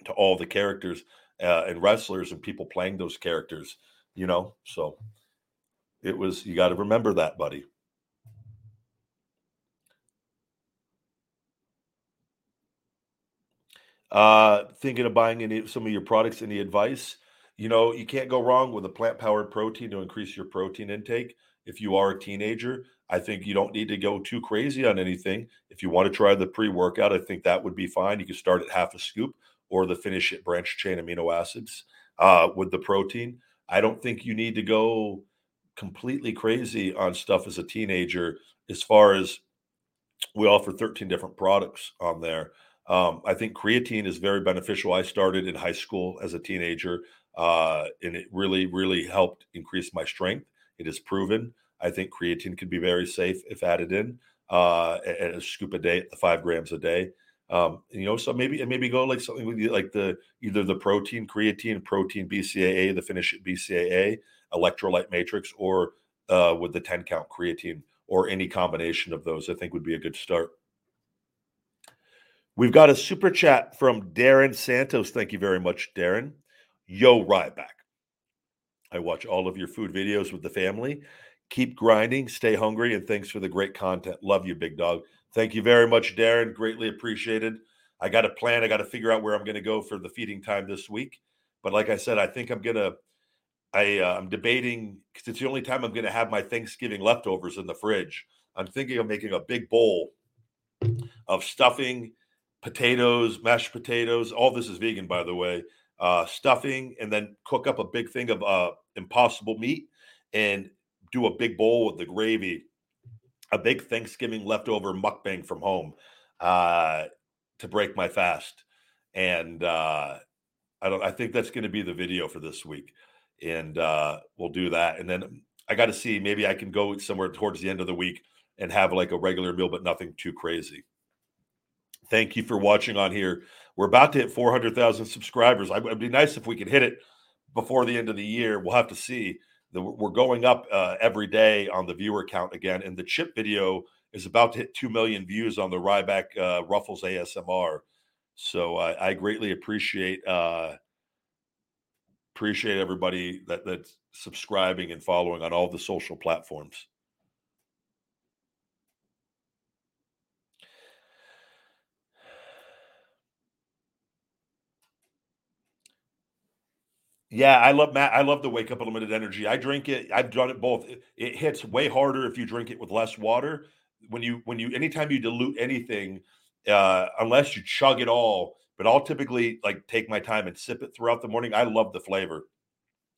to all the characters uh, and wrestlers and people playing those characters, you know? So it was, you got to remember that, buddy. Uh, thinking of buying any some of your products, any advice? You know, you can't go wrong with a plant powered protein to increase your protein intake. If you are a teenager, I think you don't need to go too crazy on anything. If you want to try the pre workout, I think that would be fine. You can start at half a scoop or the finish at branch chain amino acids uh, with the protein. I don't think you need to go completely crazy on stuff as a teenager as far as we offer 13 different products on there. Um, I think creatine is very beneficial. I started in high school as a teenager, uh, and it really, really helped increase my strength. It is proven. I think creatine can be very safe if added in uh, at a scoop a day, the five grams a day. Um, you know, so maybe maybe go like something with like the either the protein creatine, protein BCAA, the finish BCAA, electrolyte matrix, or uh, with the 10 count creatine, or any combination of those. I think would be a good start. We've got a super chat from Darren Santos. Thank you very much, Darren. Yo, Ryback. I watch all of your food videos with the family. Keep grinding, stay hungry, and thanks for the great content. Love you, big dog. Thank you very much, Darren. Greatly appreciated. I got a plan. I got to figure out where I'm going to go for the feeding time this week. But like I said, I think I'm going to. I, uh, I'm debating because it's the only time I'm going to have my Thanksgiving leftovers in the fridge. I'm thinking of making a big bowl of stuffing, potatoes, mashed potatoes. All this is vegan, by the way. Uh, stuffing, and then cook up a big thing of uh, impossible meat and do a big bowl with the gravy a big Thanksgiving leftover mukbang from home uh, to break my fast, and uh, I don't. I think that's going to be the video for this week, and uh, we'll do that. And then I got to see maybe I can go somewhere towards the end of the week and have like a regular meal, but nothing too crazy. Thank you for watching on here. We're about to hit 400,000 subscribers. It'd be nice if we could hit it before the end of the year. We'll have to see the, we're going up uh, every day on the viewer count again, and the chip video is about to hit two million views on the Ryback uh, Ruffles ASMR. So I, I greatly appreciate uh, appreciate everybody that that's subscribing and following on all the social platforms. Yeah, I love Matt. I love the wake up limited energy. I drink it. I've done it both. It, it, hits way harder if you drink it with less water. When you when you anytime you dilute anything, uh, unless you chug it all, but I'll typically like take my time and sip it throughout the morning. I love the flavor.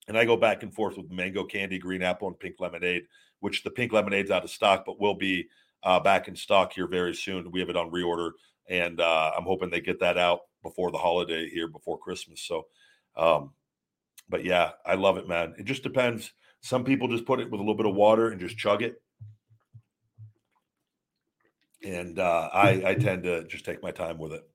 And I go back and forth with mango candy, green apple, and pink lemonade, which the pink lemonade's out of stock, but will be uh, back in stock here very soon. We have it on reorder, and uh, I'm hoping they get that out before the holiday here, before Christmas. So, um, but yeah, I love it, man. It just depends. Some people just put it with a little bit of water and just chug it. And uh, I, I tend to just take my time with it.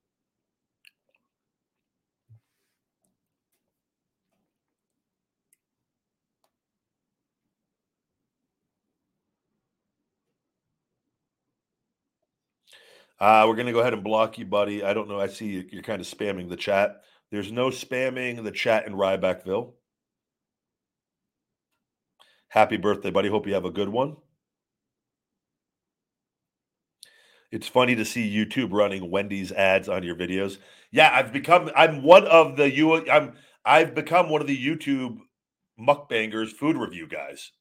Uh, we're going to go ahead and block you, buddy. I don't know. I see you, you're kind of spamming the chat. There's no spamming the chat in Rybackville. Happy birthday, buddy. Hope you have a good one. It's funny to see YouTube running Wendy's ads on your videos. Yeah, I've become I'm one of the you I'm I've become one of the YouTube mukbangers, food review guys.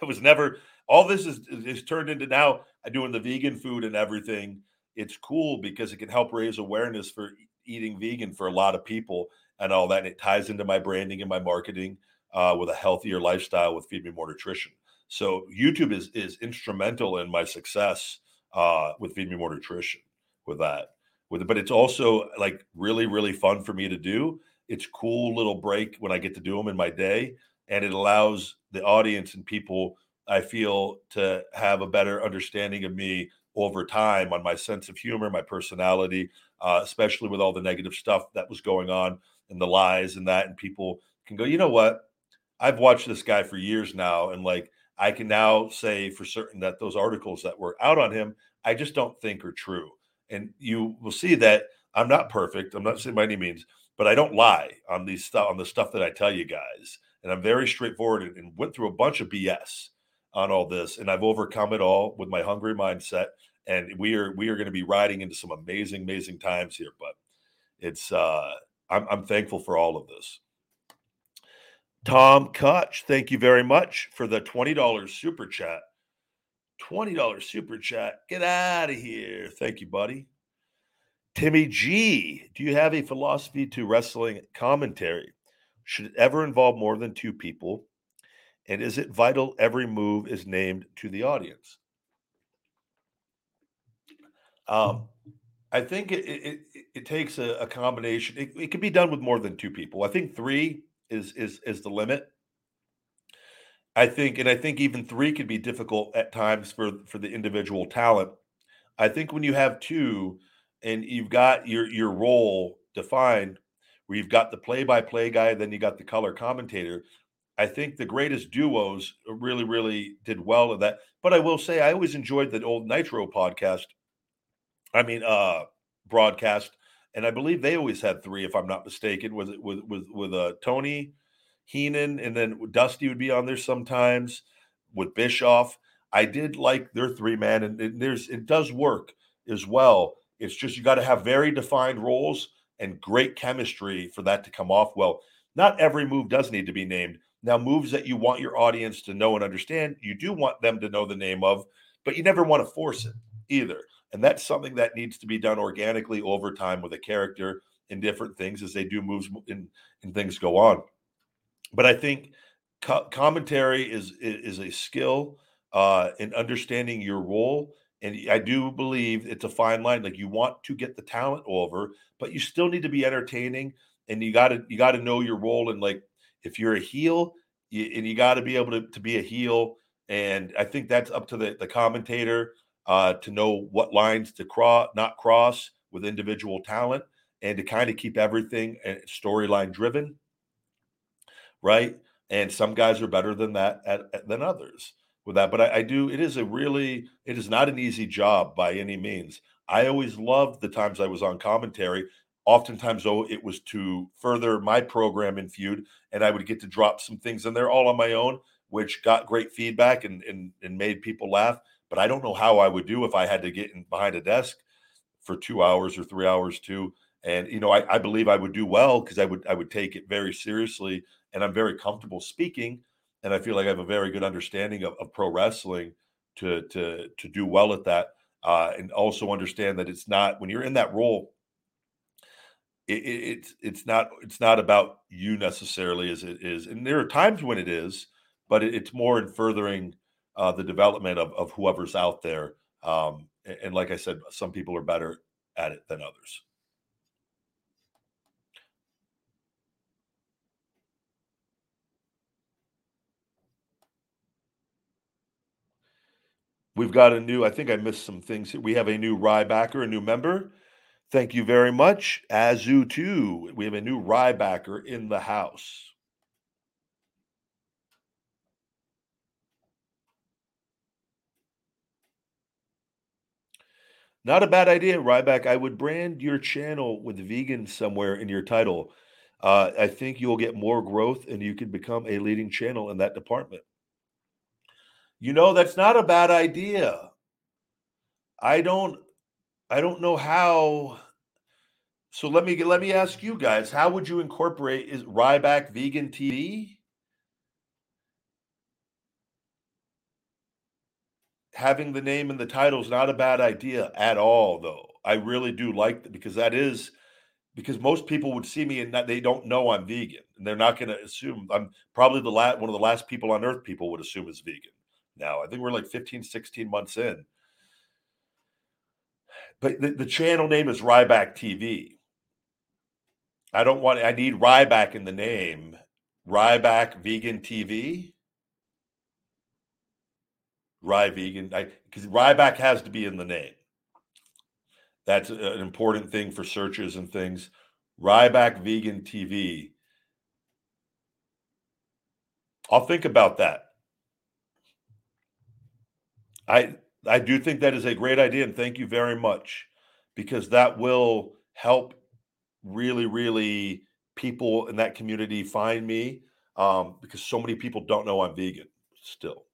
It was never all this is is turned into now doing the vegan food and everything. It's cool because it can help raise awareness for eating vegan for a lot of people and all that. And it ties into my branding and my marketing uh, with a healthier lifestyle with Feed Me More Nutrition. So YouTube is is instrumental in my success uh, with Feed Me More Nutrition with that. With it, but it's also like really really fun for me to do. It's cool little break when I get to do them in my day, and it allows the audience and people I feel to have a better understanding of me over time on my sense of humor, my personality, uh, especially with all the negative stuff that was going on and the lies and that. And people can go, you know what? I've watched this guy for years now. And like, I can now say for certain that those articles that were out on him, I just don't think are true. And you will see that I'm not perfect. I'm not saying by any means, but I don't lie on these stuff on the stuff that I tell you guys. And I'm very straightforward and, and went through a bunch of BS on all this. And I've overcome it all with my hungry mindset and we are we are going to be riding into some amazing amazing times here but it's uh, I'm, I'm thankful for all of this. Tom Kutch, thank you very much for the $20 super chat. $20 super chat. Get out of here. Thank you, buddy. Timmy G, do you have a philosophy to wrestling commentary? Should it ever involve more than two people? And is it vital every move is named to the audience? Um, I think it, it, it, takes a, a combination. It, it can be done with more than two people. I think three is is is the limit. I think, and I think even three could be difficult at times for for the individual talent. I think when you have two, and you've got your your role defined, where you've got the play-by-play guy, then you got the color commentator. I think the greatest duos really, really did well at that. But I will say, I always enjoyed the old Nitro podcast. I mean, uh, broadcast, and I believe they always had three, if I'm not mistaken. It with with with uh, Tony? Heenan, and then Dusty would be on there sometimes with Bischoff. I did like their three man, and, and there's it does work as well. It's just you got to have very defined roles and great chemistry for that to come off well. Not every move does need to be named. Now, moves that you want your audience to know and understand, you do want them to know the name of, but you never want to force it either. And that's something that needs to be done organically over time with a character in different things as they do moves and, and things go on but I think co- commentary is, is, a skill uh, in understanding your role. And I do believe it's a fine line. Like you want to get the talent over, but you still need to be entertaining, and you got to you got to know your role. And like if you're a heel, you, and you got to be able to, to be a heel. And I think that's up to the, the commentator uh, to know what lines to cross, not cross with individual talent, and to kind of keep everything uh, storyline driven right? And some guys are better than that at, at, than others with that. But I, I, do. It is a really. It is not an easy job by any means. I always loved the times I was on commentary. Oftentimes, though, it was to further my program in feud, and I would get to drop some things in there all on my own, which got great feedback and and, and made people laugh. But I don't know how I would do if I had to get in behind a desk for two hours or three hours too. And you know, I, I believe I would do well because I would I would take it very seriously and I'm very comfortable speaking, and I feel like I have a very good understanding of, of pro wrestling to to to do well at that, uh, and also understand that it's not when you're in that role. It, it, it's it's not it's not about you necessarily as it is, and there are times when it is, but it, it's more in furthering uh, the development of of whoever's out there. Um, and, and like I said, some people are better at it than others. We've got a new, I think I missed some things. We have a new Rybacker, a new member. Thank you very much. Azu, too. We have a new Rybacker in the house. Not a bad idea, Ryback. I would brand your channel with vegan somewhere in your title. Uh, I think you'll get more growth and you could become a leading channel in that department. You know, that's not a bad idea. I don't I don't know how so let me let me ask you guys, how would you incorporate is Ryback vegan TV? Having the name and the title is not a bad idea at all, though. I really do like that because that is because most people would see me and that they don't know I'm vegan, and they're not going to assume I'm probably the last one of the last people on earth people would assume is vegan now. I think we're like 15, 16 months in. But the, the channel name is Ryback TV. I don't want, I need Ryback in the name. Ryback Vegan TV. Rye Vegan, because Ryback has to be in the name. That's an important thing for searches and things. Ryback Vegan TV. I'll think about that. I I do think that is a great idea, and thank you very much because that will help really, really people in that community find me um, because so many people don't know I'm vegan still.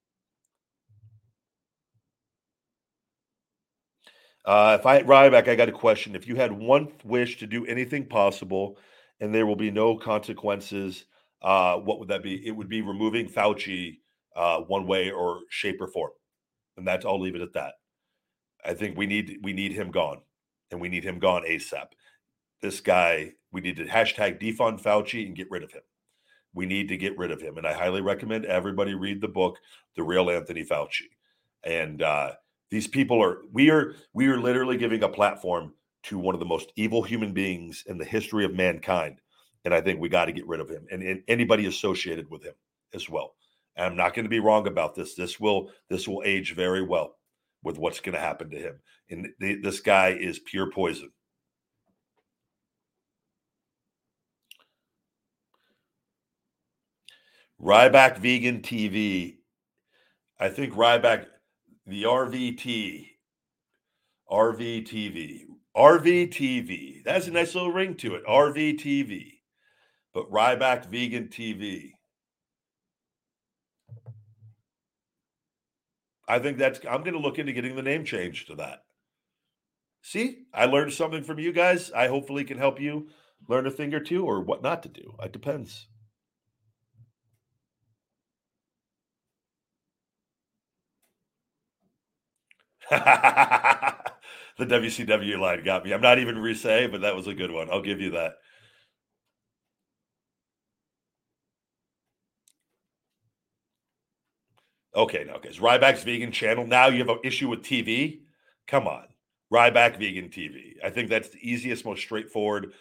Uh, if I Ryback, I got a question. If you had one wish to do anything possible, and there will be no consequences, uh, what would that be? It would be removing Fauci uh, one way or shape or form, and that's I'll leave it at that. I think we need we need him gone, and we need him gone ASAP. This guy, we need to hashtag defund Fauci and get rid of him. We need to get rid of him, and I highly recommend everybody read the book, The Real Anthony Fauci. And uh, these people are we are we are literally giving a platform to one of the most evil human beings in the history of mankind, and I think we got to get rid of him and, and anybody associated with him as well. And I'm not going to be wrong about this. This will this will age very well with what's going to happen to him. And th- this guy is pure poison. Ryback Vegan TV. I think Ryback, the RVT, RVTV, RVTV. That's a nice little ring to it. RVTV. But Ryback Vegan TV. I think that's, I'm going to look into getting the name changed to that. See, I learned something from you guys. I hopefully can help you learn a thing or two or what not to do. It depends. [LAUGHS] the WCW line got me. I'm not even re but that was a good one. I'll give you that. Okay, now, guys, Ryback's vegan channel. Now you have an issue with TV. Come on, Ryback Vegan TV. I think that's the easiest, most straightforward,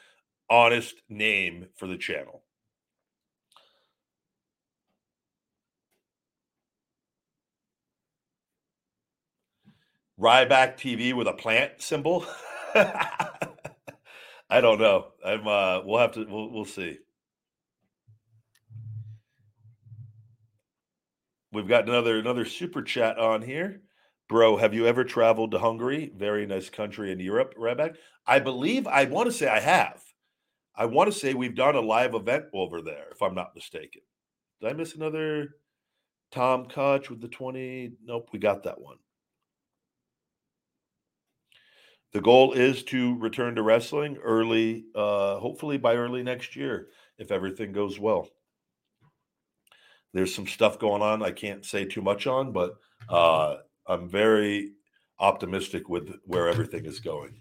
honest name for the channel. Ryback TV with a plant symbol. [LAUGHS] I don't know. I'm. Uh, we'll have to. We'll, we'll see. We've got another another super chat on here. Bro, have you ever traveled to Hungary? Very nice country in Europe, Ryback. I believe I want to say I have. I want to say we've done a live event over there, if I'm not mistaken. Did I miss another Tom Koch with the 20? Nope, we got that one. The goal is to return to wrestling early, uh, hopefully by early next year, if everything goes well. There's some stuff going on I can't say too much on, but uh, I'm very optimistic with where everything is going.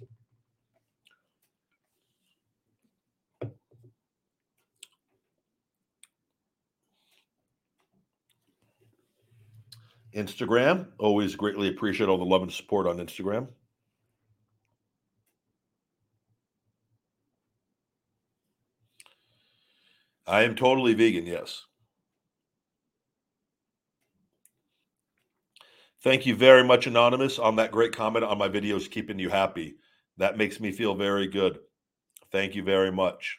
Instagram, always greatly appreciate all the love and support on Instagram. I am totally vegan, yes. Thank you very much, Anonymous, on that great comment on my videos, keeping you happy. That makes me feel very good. Thank you very much.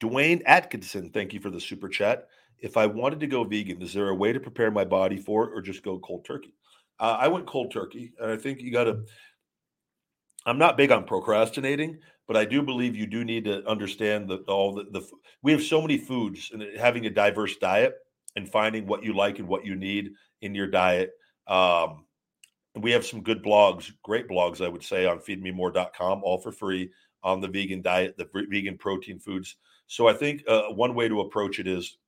Dwayne Atkinson, thank you for the super chat. If I wanted to go vegan, is there a way to prepare my body for it or just go cold turkey? Uh, I went cold turkey, and I think you got to. I'm not big on procrastinating, but I do believe you do need to understand that all the, the we have so many foods and having a diverse diet and finding what you like and what you need in your diet. Um, we have some good blogs, great blogs, I would say, on feedmemore.com, all for free on the vegan diet, the vegan protein foods. So I think uh, one way to approach it is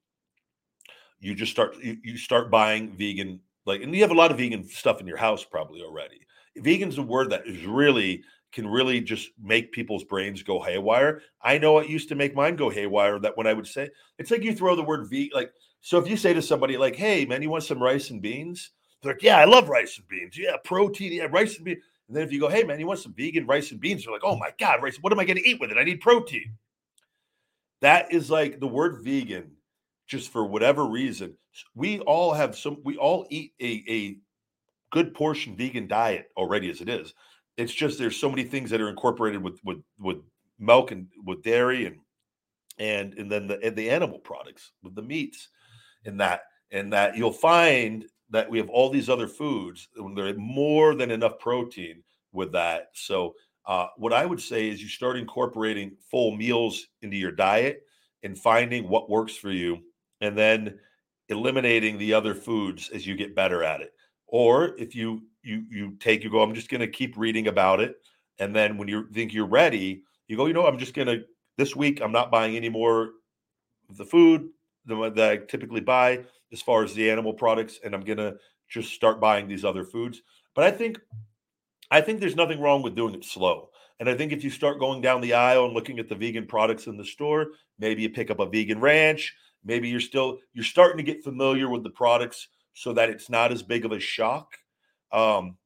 you just start you, you start buying vegan like and you have a lot of vegan stuff in your house probably already. Vegan's a word that is really can really just make people's brains go haywire. I know it used to make mine go haywire. That when I would say, it's like you throw the word vegan, like so. If you say to somebody like, "Hey, man, you want some rice and beans?" They're like, "Yeah, I love rice and beans. Yeah, protein. Yeah, rice and beans." And then if you go, "Hey, man, you want some vegan rice and beans?" They're like, "Oh my god, rice! What am I going to eat with it? I need protein." That is like the word vegan. Just for whatever reason, we all have some. We all eat a a good portion vegan diet already as it is it's just there's so many things that are incorporated with with with milk and with dairy and and and then the and the animal products with the meats and that and that you'll find that we have all these other foods when there are more than enough protein with that. So uh, what i would say is you start incorporating full meals into your diet and finding what works for you and then eliminating the other foods as you get better at it. Or if you you you take you go i'm just going to keep reading about it and then when you think you're ready you go you know i'm just going to this week i'm not buying any more of the food that i typically buy as far as the animal products and i'm going to just start buying these other foods. But i think i think there's nothing wrong with doing it slow. And i think if you start going down the aisle and looking at the vegan products in the store maybe you pick up a vegan ranch maybe you're still you're starting to get familiar with the products so that it's not as big of a shock um,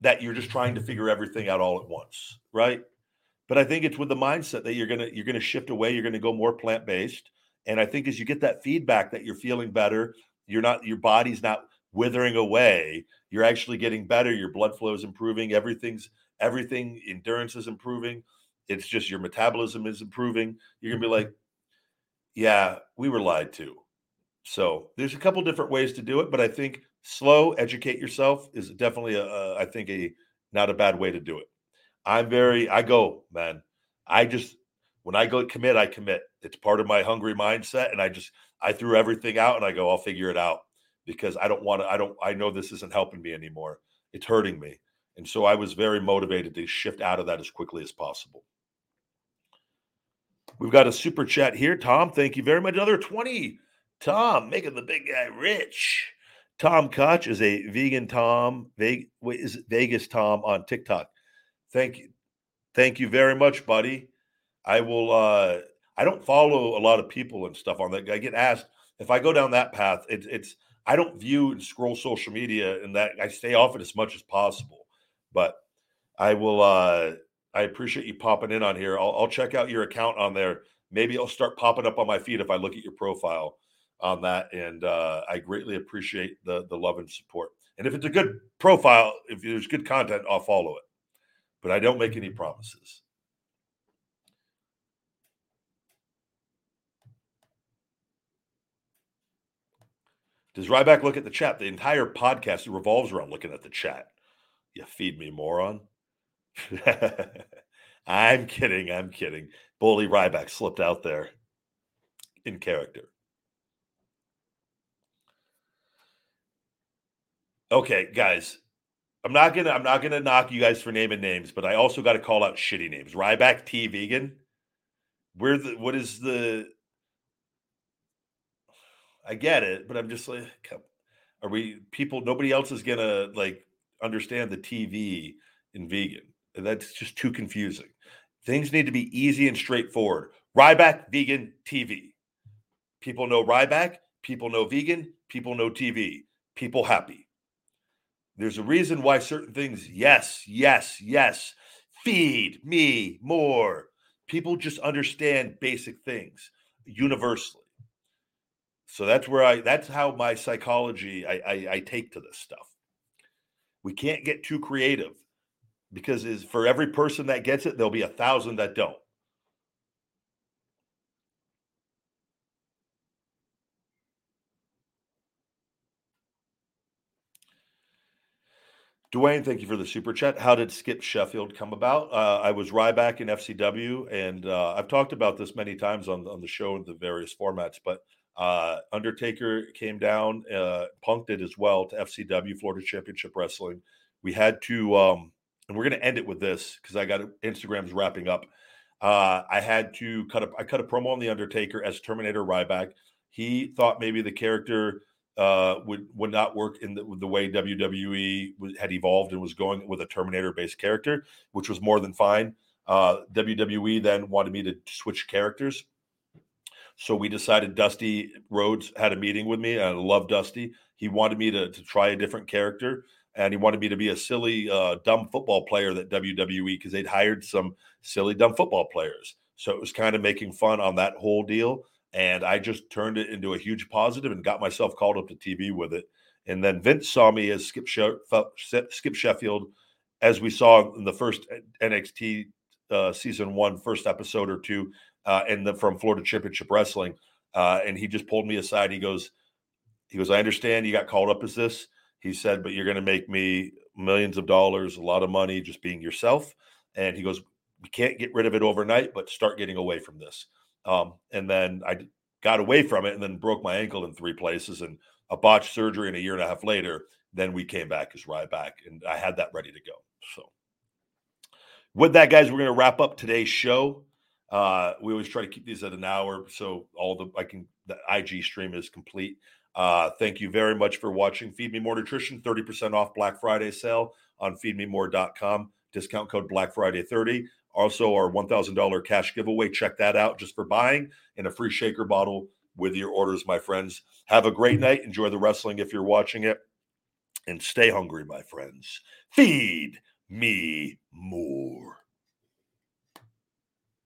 that you're just trying to figure everything out all at once, right? But I think it's with the mindset that you're gonna you're gonna shift away. You're gonna go more plant based, and I think as you get that feedback that you're feeling better, you're not your body's not withering away. You're actually getting better. Your blood flow is improving. Everything's everything endurance is improving. It's just your metabolism is improving. You're gonna be like, yeah, we were lied to. So there's a couple different ways to do it, but I think slow, educate yourself is definitely a, a I think a not a bad way to do it. I'm very I go, man. I just when I go commit, I commit. It's part of my hungry mindset and I just I threw everything out and I go, I'll figure it out because I don't want to I don't I know this isn't helping me anymore. It's hurting me. And so I was very motivated to shift out of that as quickly as possible. We've got a super chat here. Tom, thank you very much. Another 20 Tom making the big guy rich. Tom Koch is a vegan Tom, Vegas, Tom on TikTok. Thank you. Thank you very much, buddy. I will uh I don't follow a lot of people and stuff on that. I get asked if I go down that path, it's it's I don't view and scroll social media and that I stay off it as much as possible. But I will uh I appreciate you popping in on here. I'll, I'll check out your account on there. Maybe I'll start popping up on my feed if I look at your profile on that, and uh, I greatly appreciate the the love and support. And if it's a good profile, if there's good content, I'll follow it. But I don't make any promises. Does Ryback look at the chat? The entire podcast revolves around looking at the chat. You feed me, moron. [LAUGHS] I'm kidding. I'm kidding. Bully Ryback slipped out there in character. Okay, guys. I'm not gonna I'm not gonna knock you guys for naming names, but I also got to call out shitty names. Ryback T vegan. Where the what is the I get it, but I'm just like are we people nobody else is gonna like understand the TV in vegan. That's just too confusing. Things need to be easy and straightforward. Ryback vegan TV. People know Ryback, people know vegan, people know TV. People happy. There's a reason why certain things, yes, yes, yes, feed me more. People just understand basic things universally. So that's where I, that's how my psychology I, I, I take to this stuff. We can't get too creative because is for every person that gets it, there'll be a thousand that don't. Dwayne, thank you for the super chat. How did Skip Sheffield come about? Uh, I was Ryback in FCW, and uh, I've talked about this many times on, on the show in the various formats. But uh, Undertaker came down, uh, punked it as well to FCW, Florida Championship Wrestling. We had to, um, and we're going to end it with this because I got Instagram's wrapping up. Uh, I had to cut a, I cut a promo on the Undertaker as Terminator Ryback. He thought maybe the character uh, would would not work in the, the way WWE had evolved and was going with a Terminator based character, which was more than fine. Uh, WWE then wanted me to switch characters, so we decided. Dusty Rhodes had a meeting with me. I love Dusty. He wanted me to to try a different character, and he wanted me to be a silly, uh, dumb football player that WWE because they'd hired some silly, dumb football players. So it was kind of making fun on that whole deal and I just turned it into a huge positive and got myself called up to TV with it. And then Vince saw me as Skip, Skip Sheffield, as we saw in the first NXT uh, season one, first episode or two, uh, and the, from Florida Championship Wrestling. Uh, and he just pulled me aside. He goes, he goes, I understand you got called up as this. He said, but you're going to make me millions of dollars, a lot of money, just being yourself. And he goes, we can't get rid of it overnight, but start getting away from this. Um, and then I got away from it and then broke my ankle in three places and a botched surgery and a year and a half later then we came back as Ryback, and I had that ready to go. So, with that, guys, we're going to wrap up today's show. Uh, we always try to keep these at an hour, so all the I can the IG stream is complete. Uh, thank you very much for watching. Feed Me More Nutrition, 30% off Black Friday sale on feedmemore.com. Discount code Black Friday 30. Also, our $1,000 cash giveaway. Check that out just for buying and a free shaker bottle with your orders, my friends. Have a great night. Enjoy the wrestling if you're watching it. And stay hungry, my friends. Feed me more.